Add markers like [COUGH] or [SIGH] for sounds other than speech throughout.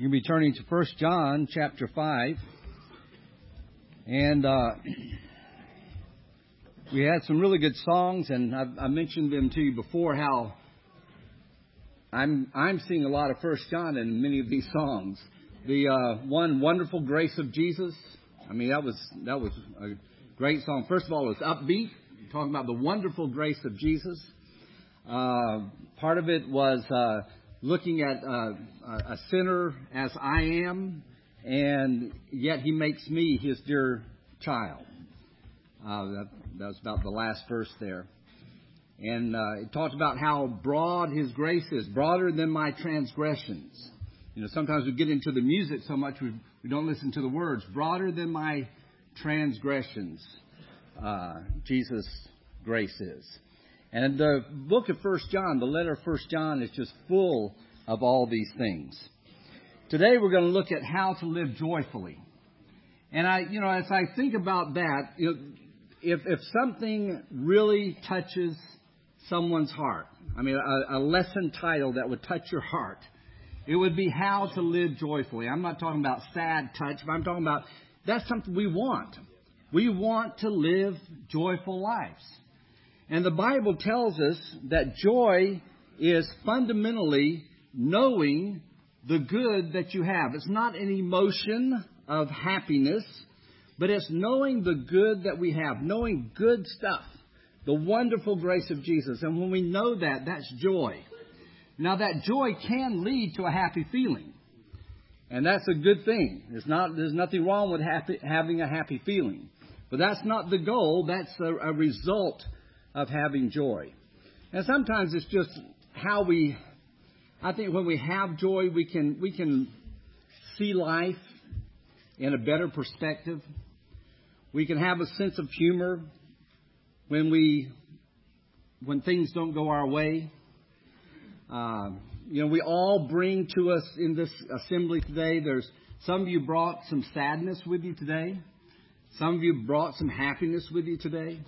You'll be turning to 1 John chapter 5. And uh, we had some really good songs, and I've, I mentioned them to you before how I'm, I'm seeing a lot of 1 John in many of these songs. The uh, one, Wonderful Grace of Jesus, I mean, that was, that was a great song. First of all, it's upbeat, talking about the wonderful grace of Jesus. Uh, part of it was uh, looking at uh, a sinner as I am, and yet he makes me his dear child. Uh, that, that was about the last verse there. And uh, it talked about how broad his grace is, broader than my transgressions. You know, sometimes we get into the music so much we, we don't listen to the words. Broader than my transgressions, uh, Jesus' grace is. And the book of First John, the letter of First John, is just full of all these things. Today we're going to look at how to live joyfully. And I, you know, as I think about that, if if something really touches someone's heart, I mean, a, a lesson title that would touch your heart, it would be how to live joyfully. I'm not talking about sad touch, but I'm talking about that's something we want. We want to live joyful lives. And the Bible tells us that joy is fundamentally knowing the good that you have. It's not an emotion of happiness, but it's knowing the good that we have, knowing good stuff, the wonderful grace of Jesus. And when we know that, that's joy. Now, that joy can lead to a happy feeling. And that's a good thing. It's not, there's nothing wrong with happy, having a happy feeling. But that's not the goal, that's a, a result of having joy. And sometimes it's just how we, I think when we have joy, we can, we can see life in a better perspective. We can have a sense of humor when we, when things don't go our way. Uh, you know, we all bring to us in this assembly today. There's some of you brought some sadness with you today. Some of you brought some happiness with you today.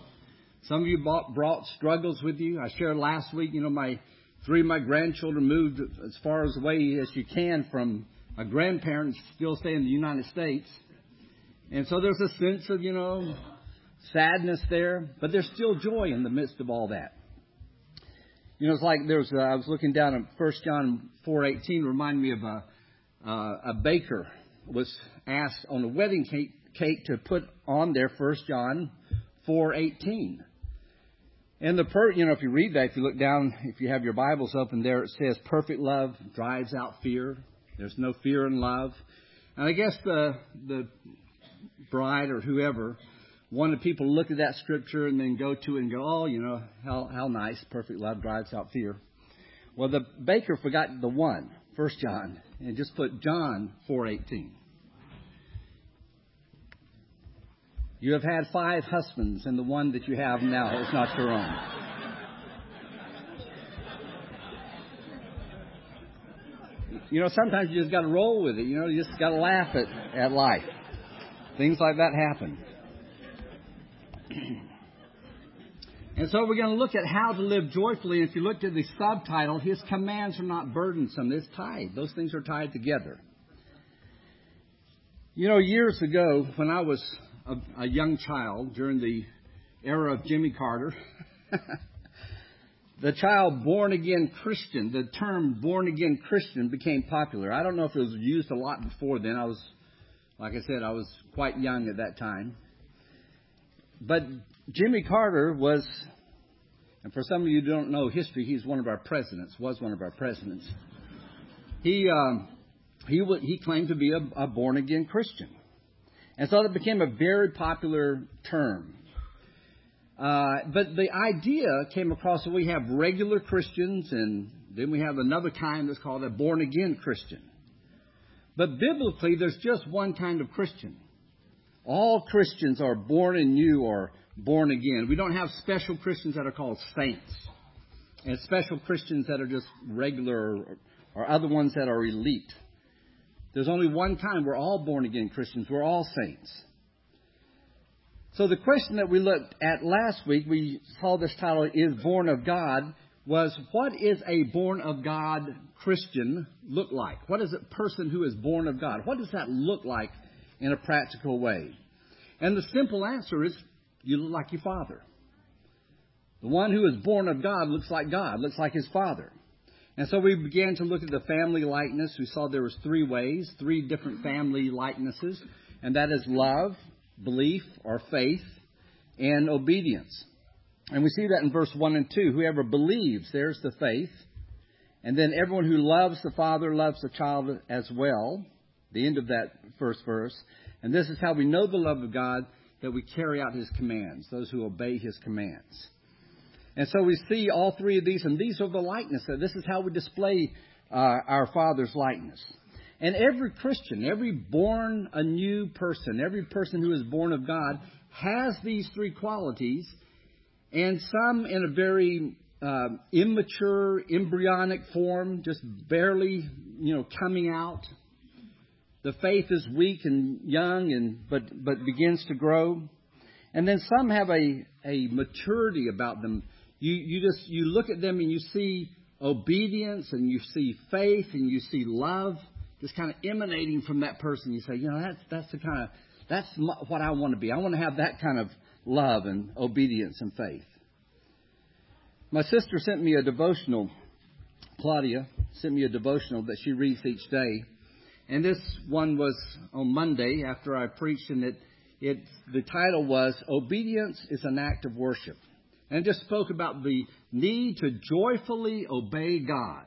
Some of you brought, brought struggles with you. I shared last week, you know, my three of my grandchildren moved as far as away as you can from my grandparents still stay in the United States. And so there's a sense of, you know, sadness there, but there's still joy in the midst of all that. You know, it's like there's, uh, I was looking down at 1 John 4.18, remind me of a, uh, a baker was asked on a wedding cake, cake to put on there 1 John 4.18. And the per, you know, if you read that, if you look down, if you have your Bibles open there, it says perfect love drives out fear. There's no fear in love. And I guess the the bride or whoever wanted people to look at that scripture and then go to it and go, oh, you know, how how nice, perfect love drives out fear. Well, the baker forgot the one, First John, and just put John 4:18. You have had five husbands, and the one that you have now is not your own. You know, sometimes you just got to roll with it. You know, you just got to laugh at, at life. Things like that happen. [CLEARS THROAT] And so we're going to look at how to live joyfully. If you look at the subtitle, His commands are not burdensome. It's tied. Those things are tied together. You know, years ago, when I was a, a young child during the era of Jimmy Carter. [LAUGHS] the child born again Christian, the term born again Christian became popular. I don't know if it was used a lot before then. I was, like I said, I was quite young at that time. But Jimmy Carter was, and for some of you who don't know history, he's one of our presidents, was one of our presidents. He, um, he, he claimed to be a, a born again Christian. And so it became a very popular term. Uh, but the idea came across that we have regular Christians, and then we have another kind that's called a born again Christian. But biblically, there's just one kind of Christian. All Christians are born anew or born again. We don't have special Christians that are called saints, and special Christians that are just regular, or, or other ones that are elite. There's only one kind. We're all born again Christians. We're all saints. So the question that we looked at last week, we saw this title, Is Born of God? was what is a born of God Christian look like? What is a person who is born of God? What does that look like in a practical way? And the simple answer is you look like your father. The one who is born of God looks like God, looks like his father. And so we began to look at the family likeness. We saw there was three ways, three different family likenesses, and that is love, belief or faith, and obedience. And we see that in verse 1 and 2. Whoever believes, there's the faith. And then everyone who loves the Father loves the child as well. The end of that first verse. And this is how we know the love of God that we carry out His commands, those who obey His commands. And so we see all three of these, and these are the likeness. This is how we display uh, our Father's likeness. And every Christian, every born anew person, every person who is born of God has these three qualities, and some in a very uh, immature, embryonic form, just barely, you know, coming out. The faith is weak and young, and but but begins to grow. And then some have a a maturity about them you, you just, you look at them and you see obedience and you see faith and you see love just kind of emanating from that person. You say, you know, that's, that's the kind of, that's what I want to be. I want to have that kind of love and obedience and faith. My sister sent me a devotional, Claudia sent me a devotional that she reads each day. And this one was on Monday after I preached, and it, it the title was Obedience is an Act of Worship and just spoke about the need to joyfully obey God.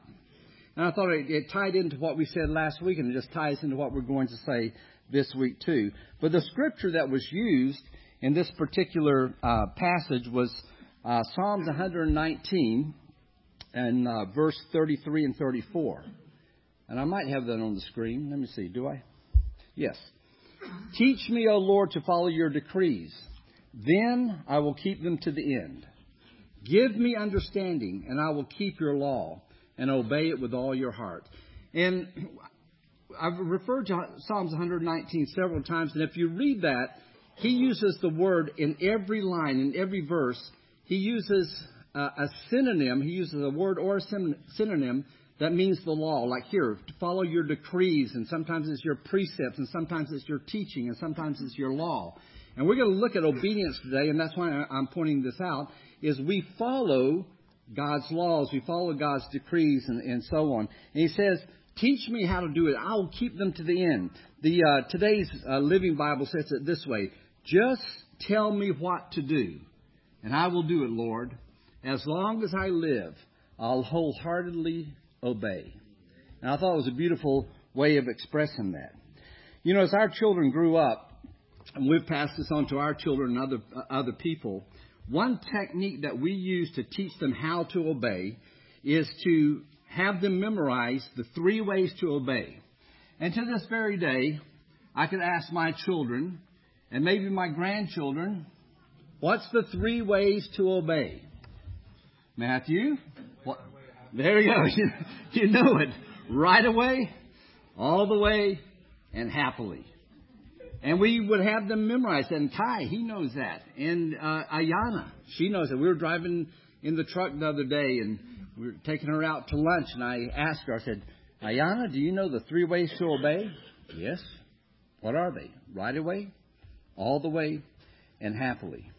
And I thought it, it, tied into what we said last week, and it just ties into what we're going to say this week too. But the scripture that was used in this particular uh, passage was uh, Psalms 119 and uh, verse 33 and 34. And I might have that on the screen. Let me see. Do I? Yes. Teach me, O Lord, to follow your decrees. Then I will keep them to the end. Give me understanding, and I will keep your law and obey it with all your heart. And I've referred to Psalms 119 several times, and if you read that, he uses the word in every line, in every verse. He uses uh, a synonym, he uses a word or a synonym that means the law. Like here, to follow your decrees, and sometimes it's your precepts, and sometimes it's your teaching, and sometimes it's your law. And we're going to look at obedience today, and that's why I'm pointing this out is we follow God's laws, we follow God's decrees, and, and so on. And He says, "Teach me how to do it. I will keep them to the end." The uh, today's uh, Living Bible says it this way: "Just tell me what to do, and I will do it, Lord. As long as I live, I'll wholeheartedly obey." And I thought it was a beautiful way of expressing that. You know, as our children grew up, and we've passed this on to our children and other uh, other people. One technique that we use to teach them how to obey is to have them memorize the three ways to obey. And to this very day, I could ask my children and maybe my grandchildren, what's the three ways to obey? Matthew? What? There you go. [LAUGHS] You, you know it. Right away, all the way, and happily. And we would have them memorized. And Kai, he knows that. And uh, Ayana, she knows it. We were driving in the truck the other day, and we were taking her out to lunch. And I asked her, I said, Ayana, do you know the three ways to obey? Yes. What are they? Right away, all the way, and happily.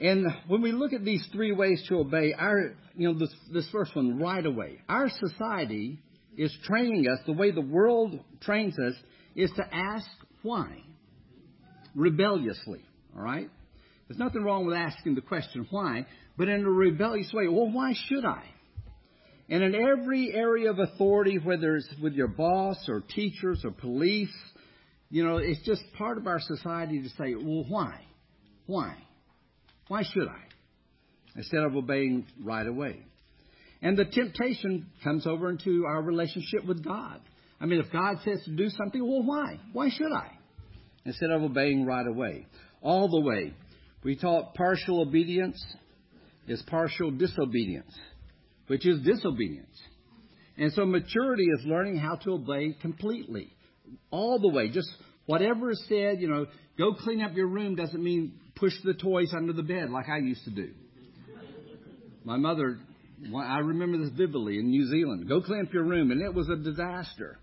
And when we look at these three ways to obey, our, you know, this, this first one, right away, our society is training us the way the world trains us is to ask why rebelliously. All right? There's nothing wrong with asking the question why, but in a rebellious way. Well, why should I? And in every area of authority, whether it's with your boss or teachers or police, you know, it's just part of our society to say, well, why? Why? Why should I? Instead of obeying right away. And the temptation comes over into our relationship with God. I mean, if God says to do something, well, why? Why should I? Instead of obeying right away. All the way. We taught partial obedience is partial disobedience, which is disobedience. And so maturity is learning how to obey completely. All the way. Just whatever is said, you know, go clean up your room doesn't mean push the toys under the bed like I used to do. My mother, I remember this vividly in New Zealand. Go clean up your room, and it was a disaster.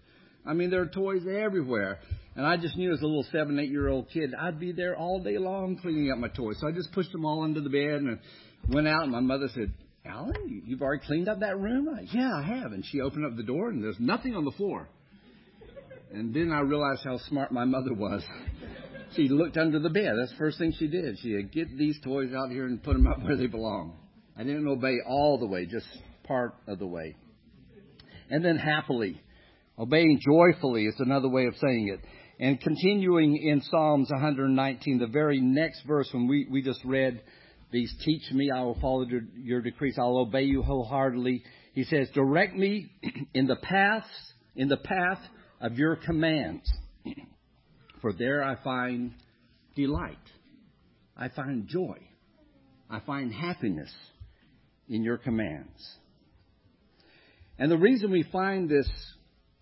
I mean, there are toys everywhere. And I just knew as a little seven, eight year old kid, I'd be there all day long cleaning up my toys. So I just pushed them all under the bed and went out. And my mother said, Alan, you've already cleaned up that room? I, yeah, I have. And she opened up the door and there's nothing on the floor. And then I realized how smart my mother was. she looked under the bed. That's the first thing she did. She said, get these toys out here and put them up where they belong. I didn't obey all the way, just part of the way. And then happily. Obeying joyfully is another way of saying it. And continuing in Psalms 119, the very next verse when we, we just read, these teach me, I will follow your decrees, I'll obey you wholeheartedly. He says, direct me [CLEARS THROAT] in the paths, in the path of your commands. [CLEARS THROAT] For there I find delight. I find joy. I find happiness in your commands. And the reason we find this,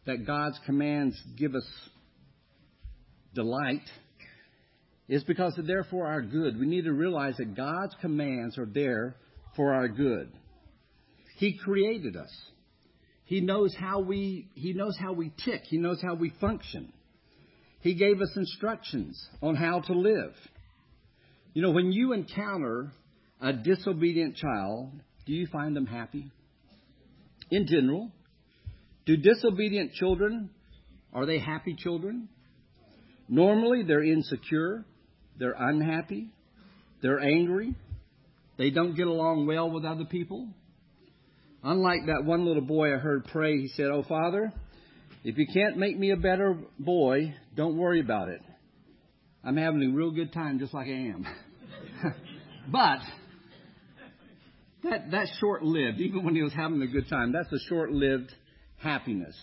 that God's commands give us delight, is because they're there for our good. We need to realize that God's commands are there for our good. He created us. He knows how we, he knows how we tick. He knows how we function. He gave us instructions on how to live. You know, when you encounter a disobedient child, do you find them happy? In general, do disobedient children, are they happy children? Normally, they're insecure, they're unhappy, they're angry, they don't get along well with other people. Unlike that one little boy I heard pray, he said, Oh, Father, if you can't make me a better boy, don't worry about it. I'm having a real good time just like I am. [LAUGHS] but that that's short lived. Even when he was having a good time, that's a short lived happiness.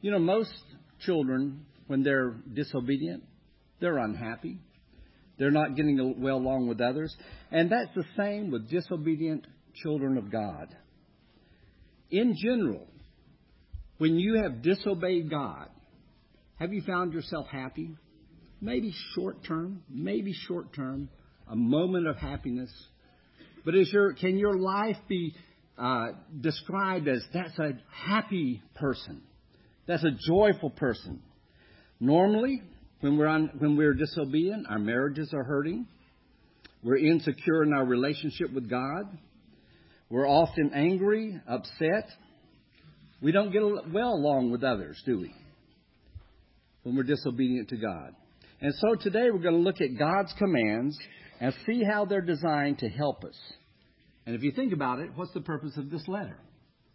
You know, most children, when they're disobedient, they're unhappy. They're not getting well along with others. And that's the same with disobedient children of God in general, when you have disobeyed God, have you found yourself happy? Maybe short term, maybe short term, a moment of happiness. But is your, can your life be uh, described as that's a happy person? That's a joyful person. Normally, when we're, on, when we're disobedient, our marriages are hurting. We're insecure in our relationship with God. We're often angry, upset. We don't get well along with others, do we? When we're disobedient to God. And so today we're going to look at God's commands and see how they're designed to help us. And if you think about it, what's the purpose of this letter?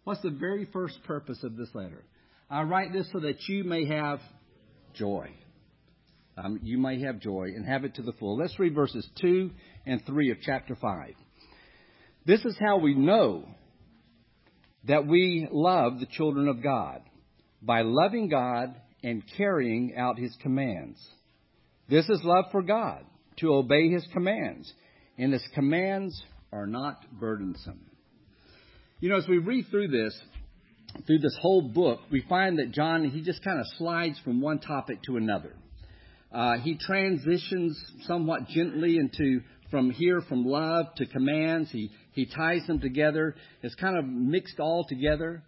What's the very first purpose of this letter? I write this so that you may have joy. Um, you may have joy and have it to the full. Let's read verses 2 and 3 of chapter 5. This is how we know that we love the children of God by loving God and carrying out His commands. This is love for God, to obey His commands, and His commands are not burdensome. You know, as we read through this, through this whole book, we find that John, he just kind of slides from one topic to another. Uh, he transitions somewhat gently into from here from love to commands. He, he ties them together. It's kind of mixed all together.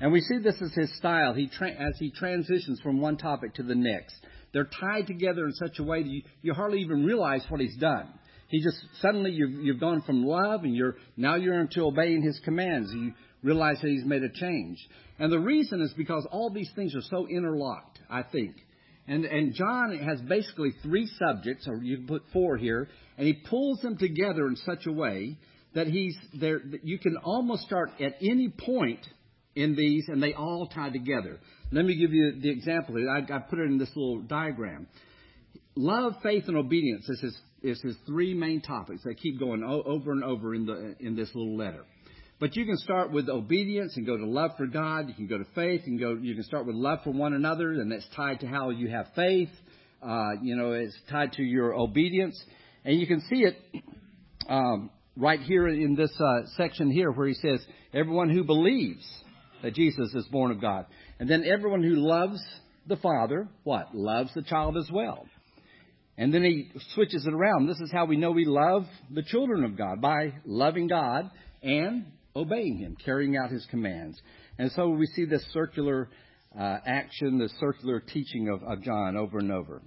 And we see this as his style he tra- as he transitions from one topic to the next. They're tied together in such a way that you, you hardly even realize what he's done. He just suddenly you've, you've gone from love and you're now you're into obeying his commands. You realize that he's made a change. And the reason is because all these things are so interlocked, I think. And, and John has basically three subjects, or you can put four here, and he pulls them together in such a way that he's there. That you can almost start at any point in these, and they all tie together. Let me give you the example. I, I put it in this little diagram. Love, faith, and obedience is his, is his three main topics. They keep going over and over in the in this little letter. But you can start with obedience and go to love for God. You can go to faith. and go. You can start with love for one another, and that's tied to how you have faith. Uh, you know, it's tied to your obedience, and you can see it um, right here in this uh, section here, where he says, "Everyone who believes that Jesus is born of God," and then everyone who loves the Father, what loves the child as well. And then he switches it around. This is how we know we love the children of God by loving God and obeying Him, carrying out His commands. And so we see this circular uh, action, the circular teaching of, of John over and over.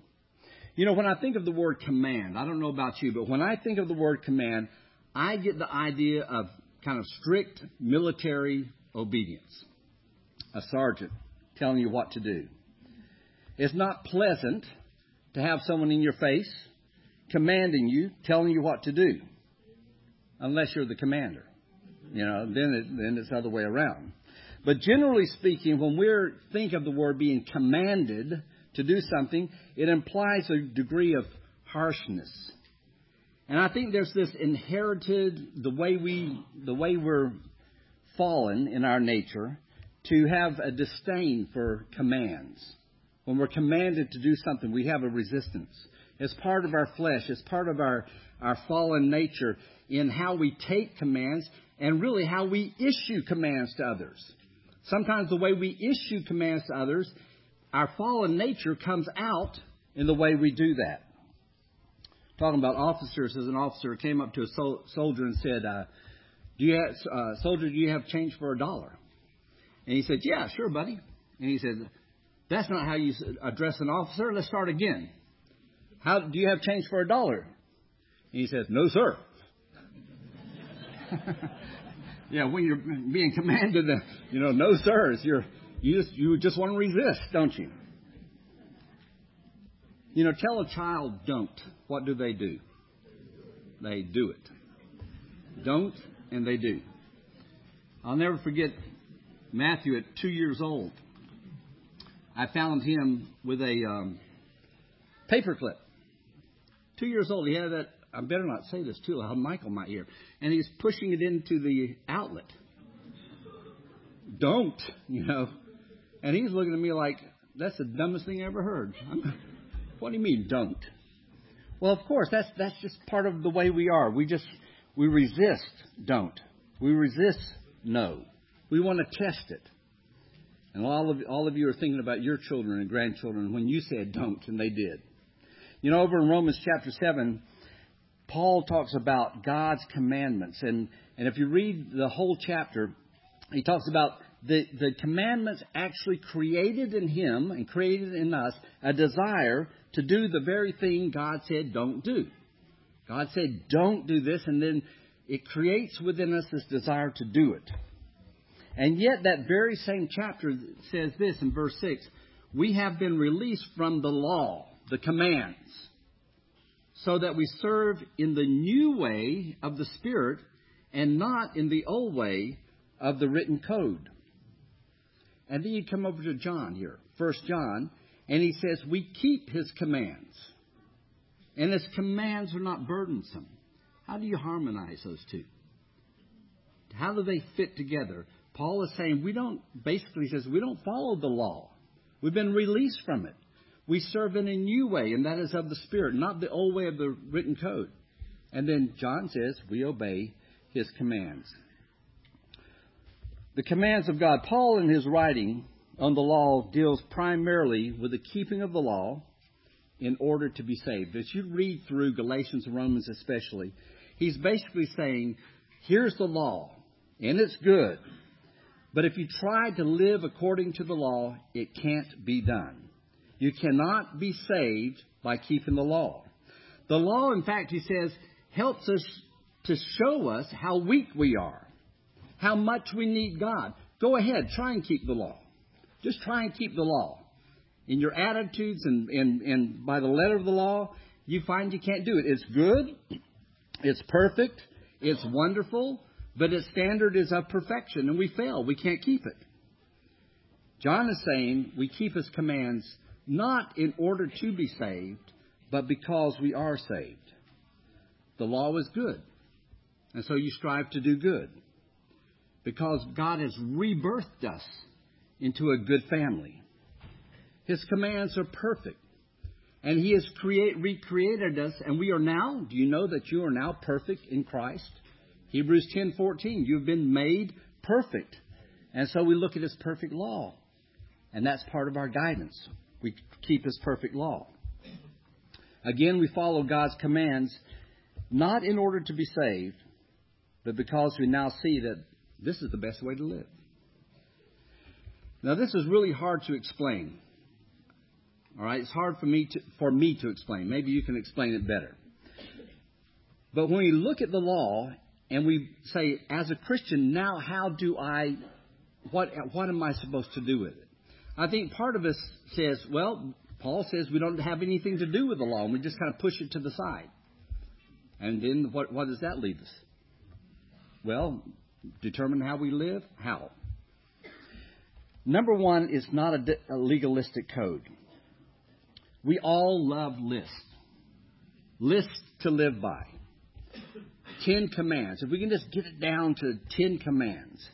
You know, when I think of the word command, I don't know about you, but when I think of the word command, I get the idea of kind of strict military obedience. A sergeant telling you what to do. It's not pleasant to have someone in your face commanding you, telling you what to do, unless you're the commander. You know, then it, then it's the other way around. But generally speaking, when we think of the word being commanded to do something, it implies a degree of harshness. And I think there's this inherited the way we the way we're fallen in our nature to have a disdain for commands. When we're commanded to do something, we have a resistance. It's part of our flesh, it's part of our, our fallen nature in how we take commands and really how we issue commands to others. Sometimes the way we issue commands to others, our fallen nature comes out in the way we do that. Talking about officers, as an officer came up to a sol- soldier and said, uh, "Do you have, uh, soldier? Do you have change for a dollar?" And he said, "Yeah, sure, buddy." And he said, "That's not how you address an officer. Let's start again. How do you have change for a dollar?" And he says, "No, sir." [LAUGHS] yeah, when you're being commanded, you know, no sirs, you're you just you just want to resist, don't you? You know, tell a child don't. What do they do? They do it. Don't and they do. I'll never forget Matthew at two years old. I found him with a um, paperclip. Two years old. He had that I better not say this too loud. Michael might hear. And he's pushing it into the outlet. Don't, you know. And he's looking at me like, that's the dumbest thing I ever heard. what do you mean, don't? Well, of course, that's, that's just part of the way we are. We just, we resist don't. We resist no. We want to test it. And all of, all of you are thinking about your children and grandchildren when you said don't, and they did. You know, over in Romans chapter 7, Paul talks about God's commandments. And, and if you read the whole chapter, he talks about the, the commandments actually created in him and created in us a desire to do the very thing God said don't do. God said don't do this, and then it creates within us this desire to do it. And yet, that very same chapter says this in verse 6 we have been released from the law, the commands so that we serve in the new way of the Spirit and not in the old way of the written code. And then you come over to John here, First John, and he says, We keep his commands. And his commands are not burdensome. How do you harmonize those two? How do they fit together? Paul is saying we don't, basically says, we don't follow the law. We've been released from it. We serve in a new way, and that is of the Spirit, not the old way of the written code. And then John says we obey his commands. The commands of God. Paul, in his writing on the law, deals primarily with the keeping of the law in order to be saved. As you read through Galatians and Romans especially, he's basically saying, here's the law, and it's good. But if you try to live according to the law, it can't be done. You cannot be saved by keeping the law. The law, in fact, he says, helps us to show us how weak we are, how much we need God. Go ahead, try and keep the law. Just try and keep the law. In your attitudes and, and, and by the letter of the law, you find you can't do it. It's good, it's perfect, it's wonderful, but its standard is of perfection, and we fail. We can't keep it. John is saying we keep his commands not in order to be saved, but because we are saved. The law is good, and so you strive to do good. Because God has rebirthed us into a good family. His commands are perfect. And He has create, recreated us, and we are now, do you know that you are now perfect in Christ? Hebrews 10:14, you've been made perfect. And so we look at His perfect law. And that's part of our guidance. We keep His perfect law. Again, we follow God's commands not in order to be saved, but because we now see that this is the best way to live. Now, this is really hard to explain. All right, it's hard for me to, for me to explain. Maybe you can explain it better. But when we look at the law and we say, as a Christian, now how do I, what, what am I supposed to do with it? I think part of us says, well, Paul says we don't have anything to do with the law, and we just kind of push it to the side. And then what, what does that leave us? Well, determine how we live? How? Number one is not a, a legalistic code. We all love lists. Lists to live by. Ten commands. If we can just get it down to ten commands.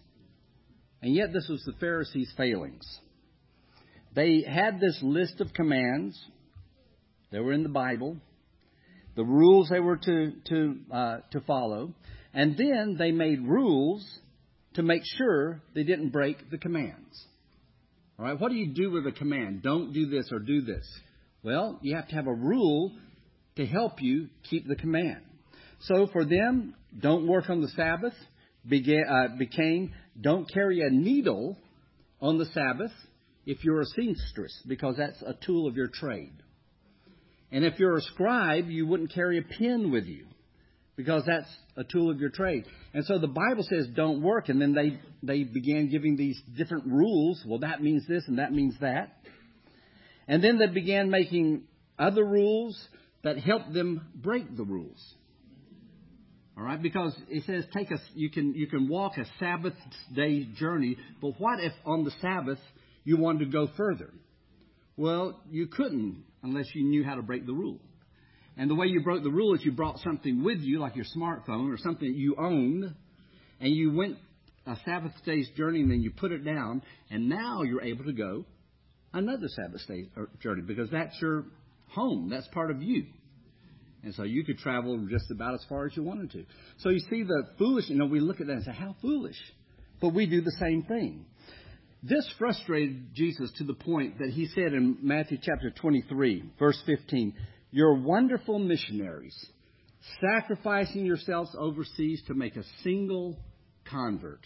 And yet, this was the Pharisees' failings. They had this list of commands. They were in the Bible. The rules they were to to uh, to follow, and then they made rules to make sure they didn't break the commands. All right, what do you do with a command? Don't do this or do this. Well, you have to have a rule to help you keep the command. So for them, don't work on the Sabbath began, uh, became don't carry a needle on the Sabbath if you're a seamstress, because that's a tool of your trade. And if you're a scribe, you wouldn't carry a pen with you, because that's a tool of your trade. And so the Bible says don't work, and then they, they began giving these different rules. Well, that means this and that means that. And then they began making other rules that helped them break the rules. All right, because it says take a you can you can walk a Sabbath day journey, but what if on the Sabbath you wanted to go further? Well, you couldn't unless you knew how to break the rule. And the way you broke the rule is you brought something with you, like your smartphone or something you owned, and you went a Sabbath day's journey, and then you put it down, and now you're able to go another Sabbath day er, journey because that's your home. That's part of you. And so you could travel just about as far as you wanted to. So you see the foolish, you know, we look at that and say, how foolish. But we do the same thing. This frustrated Jesus to the point that he said in Matthew chapter 23, verse 15, You're wonderful missionaries, sacrificing yourselves overseas to make a single convert.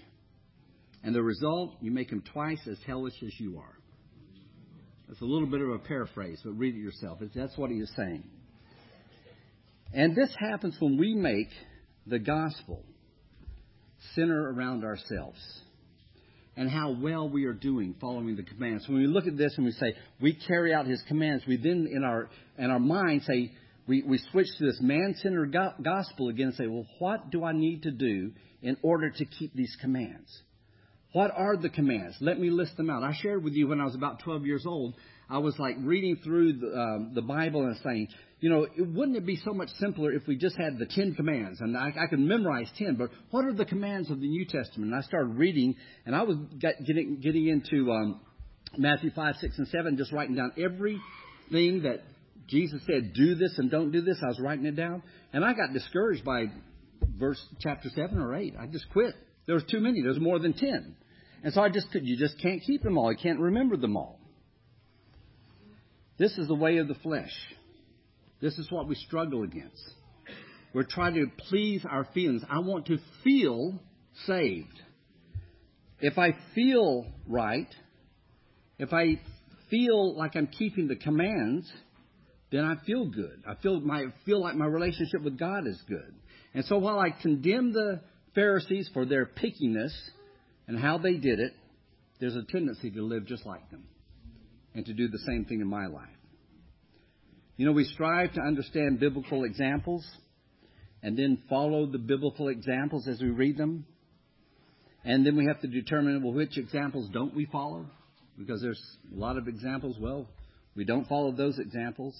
And the result, you make him twice as hellish as you are. That's a little bit of a paraphrase, but read it yourself. That's what he is saying. And this happens when we make the gospel center around ourselves and how well we are doing following the commands. When we look at this and we say we carry out his commands, we then in our in our mind say we, we switch to this man-centered gospel again and say, well, what do I need to do in order to keep these commands? What are the commands? Let me list them out. I shared with you when I was about 12 years old. I was like reading through the, um, the Bible and saying, you know, it, wouldn't it be so much simpler if we just had the Ten Commands? And I, I could memorize ten, but what are the commands of the New Testament? And I started reading, and I was getting, getting into um, Matthew 5, 6, and 7, just writing down everything that Jesus said, do this and don't do this. I was writing it down. And I got discouraged by verse chapter 7 or 8. I just quit. There was too many. There was more than 10. And so I just could, you just can't keep them all. You can't remember them all. This is the way of the flesh. This is what we struggle against. We're trying to please our feelings. I want to feel saved. If I feel right, if I feel like I'm keeping the commands, then I feel good. I feel my feel like my relationship with God is good. And so while I condemn the Pharisees for their pickiness and how they did it, there's a tendency to live just like them and to do the same thing in my life. You know, we strive to understand biblical examples and then follow the biblical examples as we read them. And then we have to determine, well, which examples don't we follow? Because there's a lot of examples. Well, we don't follow those examples.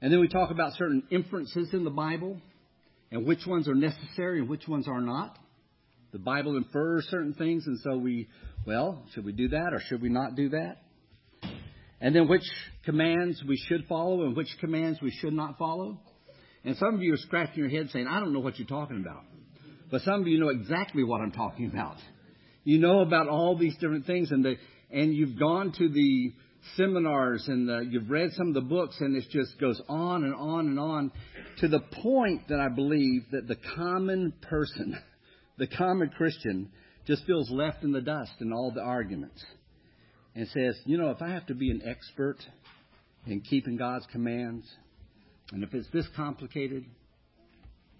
And then we talk about certain inferences in the Bible and which ones are necessary and which ones are not. The Bible infers certain things, and so we, well, should we do that or should we not do that? And then which commands we should follow and which commands we should not follow. And some of you are scratching your head saying, I don't know what you're talking about. But some of you know exactly what I'm talking about. You know about all these different things and the, and you've gone to the seminars and the, you've read some of the books and it just goes on and on and on to the point that I believe that the common person [LAUGHS] the common Christian just feels left in the dust in all the arguments and says, you know, if I have to be an expert in keeping God's commands, and if it's this complicated,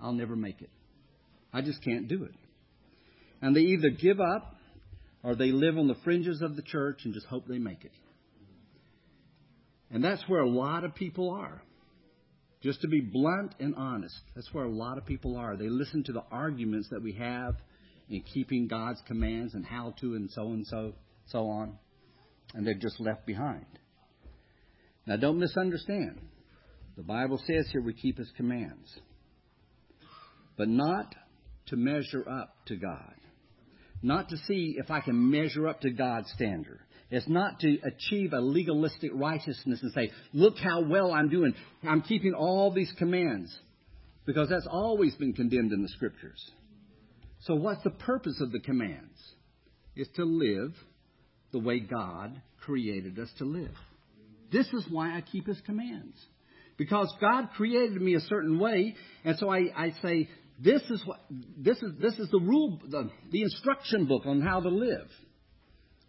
I'll never make it. I just can't do it. And they either give up or they live on the fringes of the church and just hope they make it. And that's where a lot of people are. Just to be blunt and honest, that's where a lot of people are. They listen to the arguments that we have in keeping God's commands and how to and so and so so on, and they're just left behind. Now don't misunderstand. The Bible says here we keep his commands. But not to measure up to God. Not to see if I can measure up to God's standard. It's not to achieve a legalistic righteousness and say, look how well I'm doing. I'm keeping all these commands. Because that's always been condemned in the scriptures. So what's the purpose of the commands? Is to live the way God created us to live. This is why I keep His commands. Because God created me a certain way, and so I, I say, this is what this is this is the rule the, the instruction book on how to live.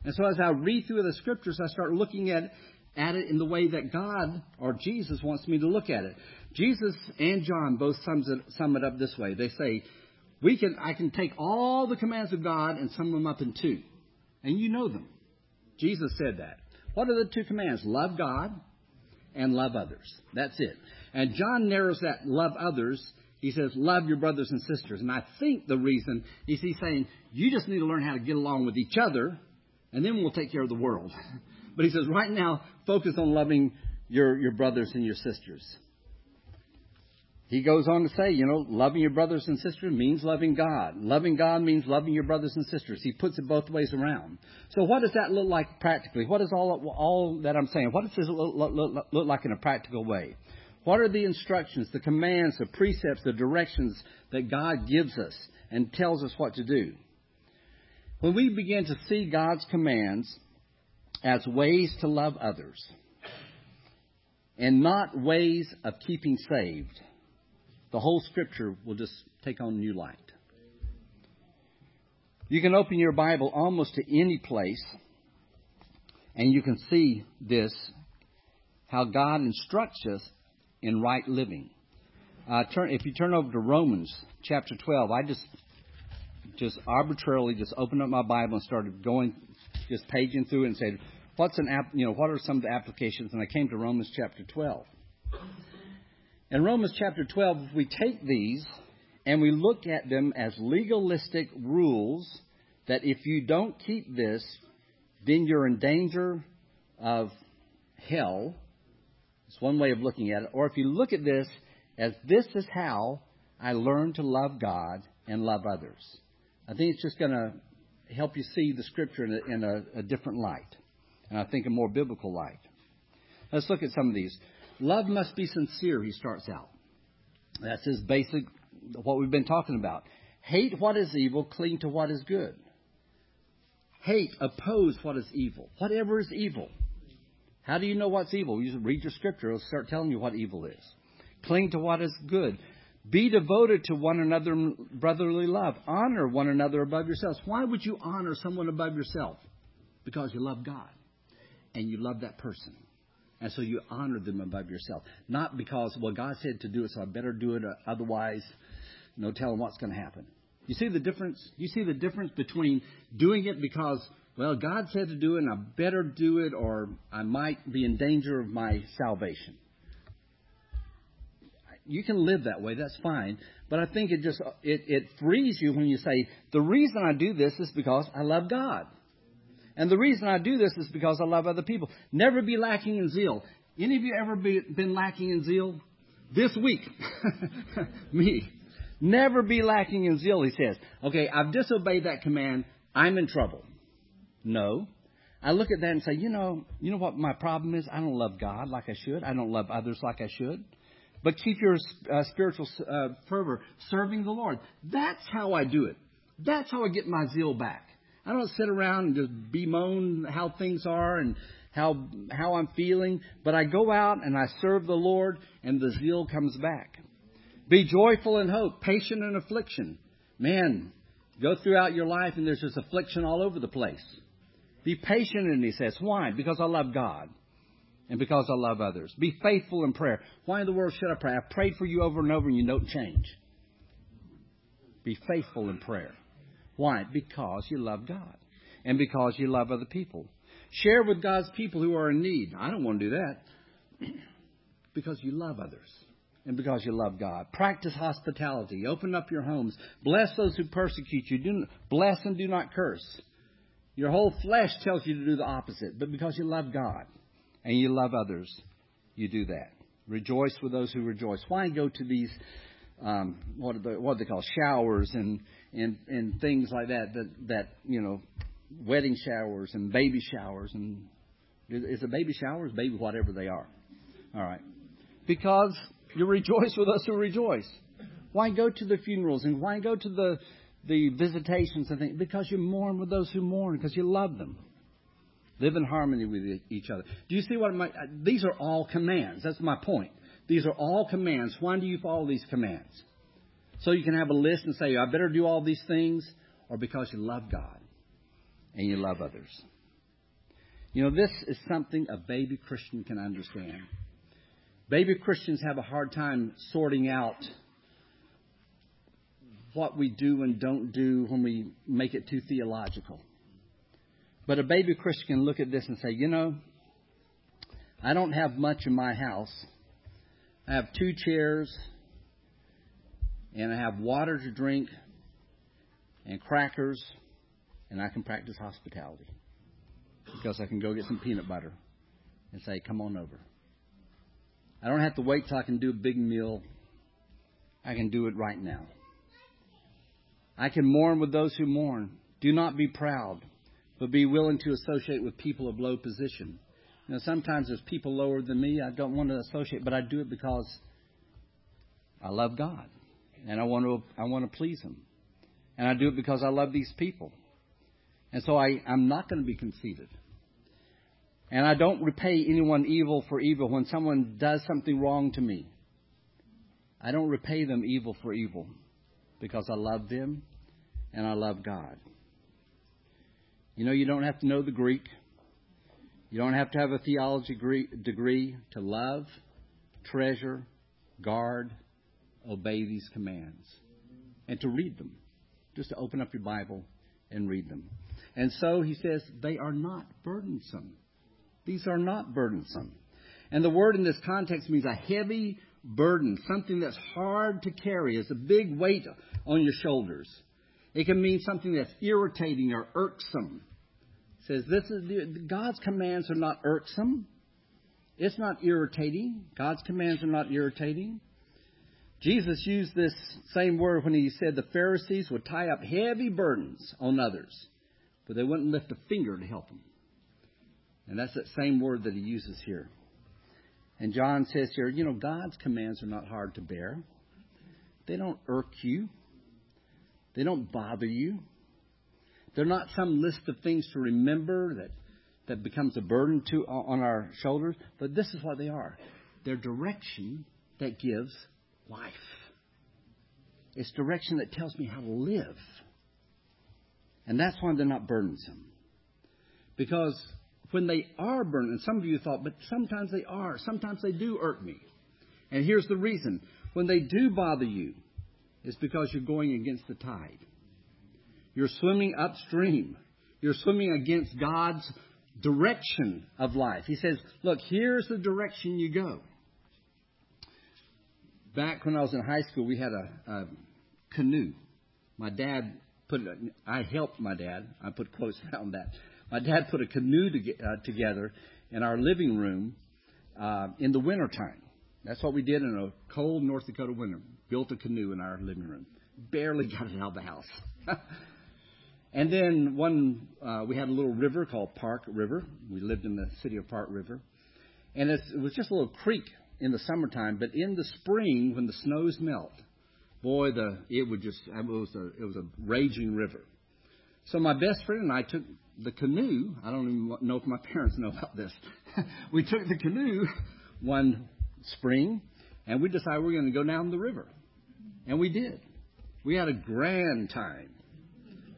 And so as I read through the scriptures, I start looking at, at it in the way that God or Jesus wants me to look at it. Jesus and John both sums it, sum it up this way. They say, we can, I can take all the commands of God and sum them up in two. And you know them. Jesus said that. What are the two commands? Love God and love others. That's it. And John narrows that love others. He says, love your brothers and sisters. And I think the reason is he's saying, you just need to learn how to get along with each other and then we'll take care of the world. [LAUGHS] But he says, right now, focus on loving your, your brothers and your sisters. He goes on to say, you know, loving your brothers and sisters means loving God. Loving God means loving your brothers and sisters. He puts it both ways around. So what does that look like practically? What is all, all that I'm saying? What does this look, look, look like in a practical way? What are the instructions, the commands, the precepts, the directions that God gives us and tells us what to do? When we begin to see God's commands as ways to love others and not ways of keeping saved, the whole scripture will just take on new light. You can open your Bible almost to any place and you can see this how God instructs us in right living. Uh, turn, if you turn over to Romans chapter 12, I just just arbitrarily just opened up my Bible and started going, just paging through it and said, what's an app, you know, what are some of the applications? And I came to Romans chapter 12. In Romans chapter 12, if we take these and we look at them as legalistic rules that if you don't keep this, then you're in danger of hell. It's one way of looking at it. Or if you look at this as this is how I learn to love God and love others. I think it's just going to help you see the scripture in, a, in a, a different light, and I think a more biblical light. Let's look at some of these. Love must be sincere, he starts out. That's his basic, what we've been talking about. Hate what is evil, cling to what is good. Hate, oppose what is evil. Whatever is evil. How do you know what's evil? You read your scripture, it'll start telling you what evil is. Cling to what is good. Be devoted to one another in brotherly love. Honor one another above yourselves. Why would you honor someone above yourself? Because you love God and you love that person. And so you honor them above yourself. Not because, well, God said to do it, so I better do it, uh, otherwise, no telling what's going to happen. You see the difference? You see the difference between doing it because, well, God said to do it and I better do it or I might be in danger of my salvation you can live that way. That's fine. But I think it just it, it frees you when you say the reason I do this is because I love God, and the reason I do this is because I love other people. Never be lacking in zeal. Any of you ever be, been lacking in zeal? This week, [LAUGHS] me. Never be lacking in zeal. He says, "Okay, I've disobeyed that command. I'm in trouble." No. I look at that and say, you know, you know what my problem is? I don't love God like I should. I don't love others like I should but keep your uh, spiritual uh, fervor serving the Lord. That's how I do it. That's how I get my zeal back. I don't sit around and just bemoan how things are and how how I'm feeling, but I go out and I serve the Lord, and the zeal comes back. Be joyful in hope, patient in affliction. Man, Go throughout your life and there's just affliction all over the place. Be patient, and he says, why? Because I love God and because I love others. Be faithful in prayer. Why in the world should I pray? I've prayed for you over and over and you don't change. Be faithful in prayer. Why? Because you love God and because you love other people. Share with God's people who are in need. I don't want to do that. [CLEARS THROAT] because you love others and because you love God. Practice hospitality. Open up your homes. Bless those who persecute you. Do, bless and do not curse. Your whole flesh tells you to do the opposite, but because you love God and you love others, you do that. Rejoice with those who rejoice. Why go to these um, what they, what they call showers and and and things like that that that you know wedding showers and baby showers and is a baby showers baby whatever they are. All right, because you rejoice with us who rejoice. Why go to the funerals and why go to the the visitations and things? Because you mourn with those who mourn because you love them. Live in harmony with each other. Do you see what my, these are all commands? That's my point. These are all commands. Why do you follow these commands? So you can have a list and say, I better do all these things, or because you love God and you love others. You know, this is something a baby Christian can understand. Baby Christians have a hard time sorting out what we do and don't do when we make it too theological. But a baby Christian can look at this and say, you know, I don't have much in my house. I have two chairs, and I have water to drink, and crackers, and I can practice hospitality because I can go get some peanut butter and say, come on over. I don't have to wait till I can do a big meal. I can do it right now. I can mourn with those who mourn. Do not be proud, but be willing to associate with people of low position. You know, sometimes there's people lower than me. I don't want to associate, but I do it because I love God and I want to I want to please Him, and I do it because I love these people, and so I I'm not going to be conceited. And I don't repay anyone evil for evil when someone does something wrong to me. I don't repay them evil for evil because I love them and I love God. You know, you don't have to know the Greek. You don't have to have a theology degree to love, treasure, guard, obey these commands, and to read them. Just to open up your Bible and read them. And so he says, they are not burdensome. These are not burdensome. And the word in this context means a heavy burden, something that's hard to carry. It's a big weight on your shoulders. It can mean something that's irritating or irksome. Says this is God's commands are not irksome. It's not irritating. God's commands are not irritating. Jesus used this same word when he said the Pharisees would tie up heavy burdens on others, but they wouldn't lift a finger to help them. And that's that same word that he uses here. And John says here, you know, God's commands are not hard to bear. They don't irk you. They don't bother you. They're not some list of things to remember that, that becomes a burden to, on our shoulders, but this is what they are. They're direction that gives life. It's direction that tells me how to live. And that's why they're not burdensome. Because when they are burdened, and some of you thought, but sometimes they are, sometimes they do irk me. And here's the reason. When they do bother you, it's because you're going against the tide. You're swimming upstream. You're swimming against God's direction of life. He says, look, here's the direction you go back when I was in high school, we had a, a canoe. My dad put. I helped my dad. I put quotes [LAUGHS] around that. My dad put a canoe to, uh, together in our living room uh, in the wintertime. That's what we did in a cold North Dakota winter. Built a canoe in our living room. Barely [LAUGHS] got it out of the house. [LAUGHS] and then one, uh, we had a little river called Park River. We lived in the city of Park River, and it was just a little creek in the summertime, but in the spring when the snows melt, boy, the it would just it was a it was a raging river. So my best friend and I took the canoe. I don't even know if my [LAUGHS] parents know about this. [LAUGHS] we took the canoe one spring, and we decided we were going to go down the river, and we did. We had a grand time.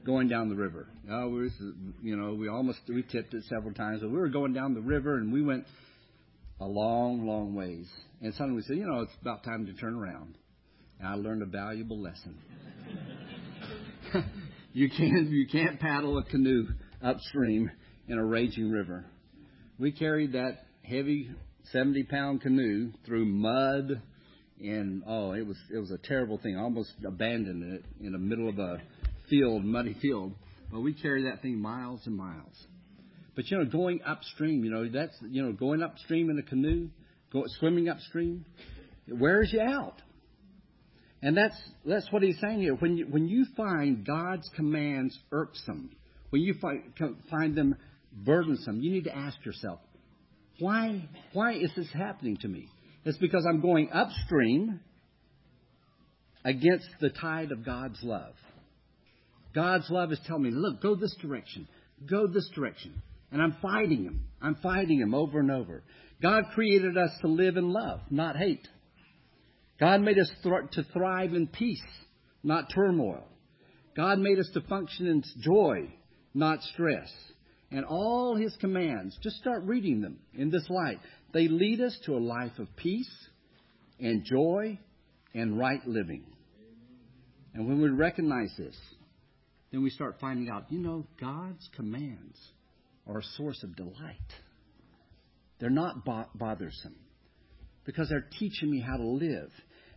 Going down the river. Oh, we you know, we almost we tipped it several times, but we were going down the river and we went a long, long ways. And suddenly we said, you know, it's about time to turn around. And I learned a valuable lesson. [LAUGHS] you can't you can't paddle a canoe upstream in a raging river. We carried that heavy 70 pound canoe through mud and oh it was it was a terrible thing. I almost abandoned it in the middle of a field, muddy field. But we carry that thing miles and miles. But you know, going upstream, you know, that's you know, going upstream in a canoe, go, swimming upstream, it wears you out. And that's that's what he's saying here. When you when you find God's commands irksome, when you find find them burdensome, you need to ask yourself, why why is this happening to me? It's because I'm going upstream against the tide of God's love. God's love is telling me, look, go this direction, go this direction. And I'm fighting him. I'm fighting him over and over. God created us to live in love, not hate. God made us to thrive in peace, not turmoil. God made us to function in joy, not stress. And all his commands, just start reading them in this light. They lead us to a life of peace and joy and right living. And when we recognize this, then we start finding out, you know, God's commands are a source of delight. They're not bo- bothersome because they're teaching me how to live.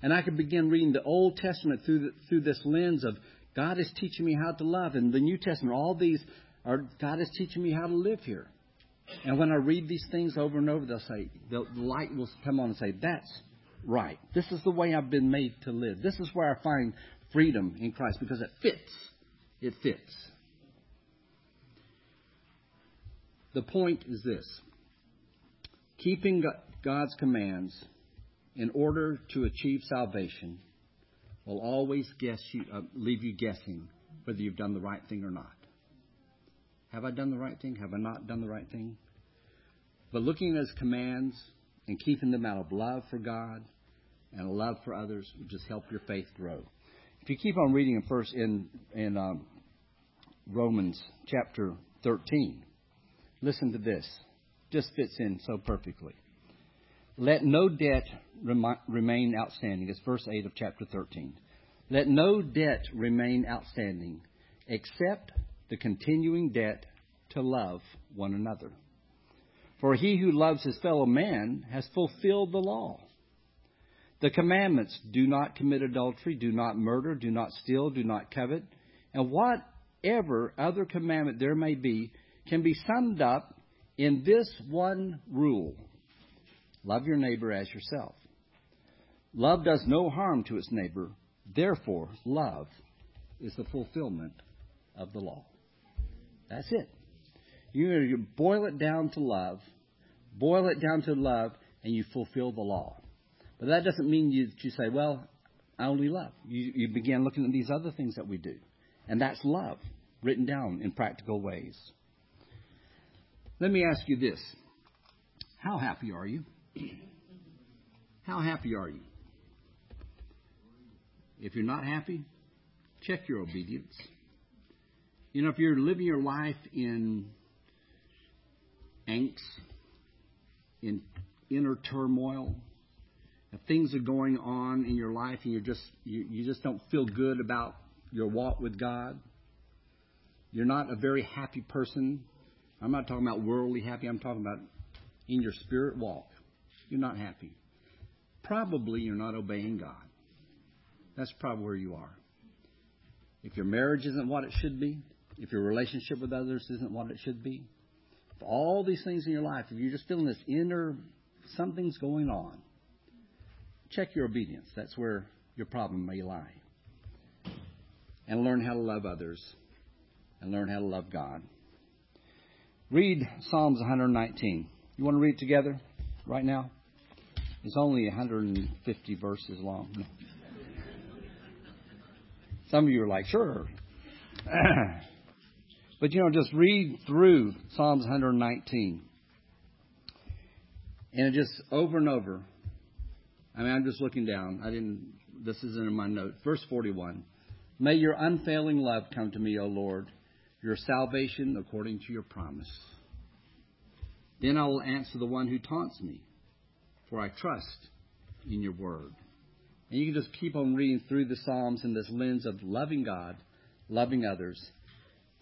And I can begin reading the Old Testament through, the, through this lens of God is teaching me how to love. And the New Testament, all these are God is teaching me how to live here. And when I read these things over and over, they'll say, the light will come on and say, that's right. This is the way I've been made to live. This is where I find freedom in Christ because it fits it fits. The point is this keeping God's commands in order to achieve salvation will always guess you, uh, leave you guessing whether you've done the right thing or not. Have I done the right thing? Have I not done the right thing? But looking at his commands and keeping them out of love for God and love for others will just help your faith grow. If you keep on reading in first in in um, Romans chapter 13, listen to this. Just fits in so perfectly. Let no debt remain outstanding. It's verse 8 of chapter 13. Let no debt remain outstanding except the continuing debt to love one another. For he who loves his fellow man has fulfilled the law. The commandments do not commit adultery, do not murder, do not steal, do not covet, and whatever other commandment there may be can be summed up in this one rule love your neighbor as yourself. Love does no harm to its neighbor, therefore, love is the fulfillment of the law. That's it. You boil it down to love, boil it down to love, and you fulfill the law. But that doesn't mean you, you say, well, I only love. You, you begin looking at these other things that we do. And that's love, written down in practical ways. Let me ask you this How happy are you? How happy are you? If you're not happy, check your obedience. You know, if you're living your life in angst, in inner turmoil, if things are going on in your life and you're just you, you just don't feel good about your walk with God, you're not a very happy person. I'm not talking about worldly happy. I'm talking about in your spirit walk. You're not happy. Probably you're not obeying God. That's probably where you are. If your marriage isn't what it should be, if your relationship with others isn't what it should be, if all these things in your life, if you're just feeling this inner something's going on, check your obedience. That's where your problem may lie. And learn how to love others and learn how to love God. Read Psalms 119. You want to read together right now? It's only 150 verses long. [LAUGHS] Some of you are like, sure. [CLEARS THROAT] but you know, just read through Psalms 119. And just over and over I mean, I'm just looking down. I didn't. This isn't in my note. Verse 41. May your unfailing love come to me, O Lord, your salvation according to your promise. Then I will answer the one who taunts me, for I trust in your word. And you can just keep on reading through the Psalms in this lens of loving God, loving others.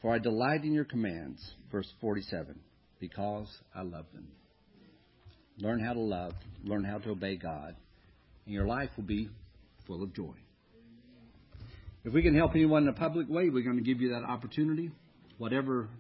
For I delight in your commands, verse 47, because I love them. Learn how to love, learn how to obey God, and your life will be full of joy. If we can help anyone in a public way, we're going to give you that opportunity. Whatever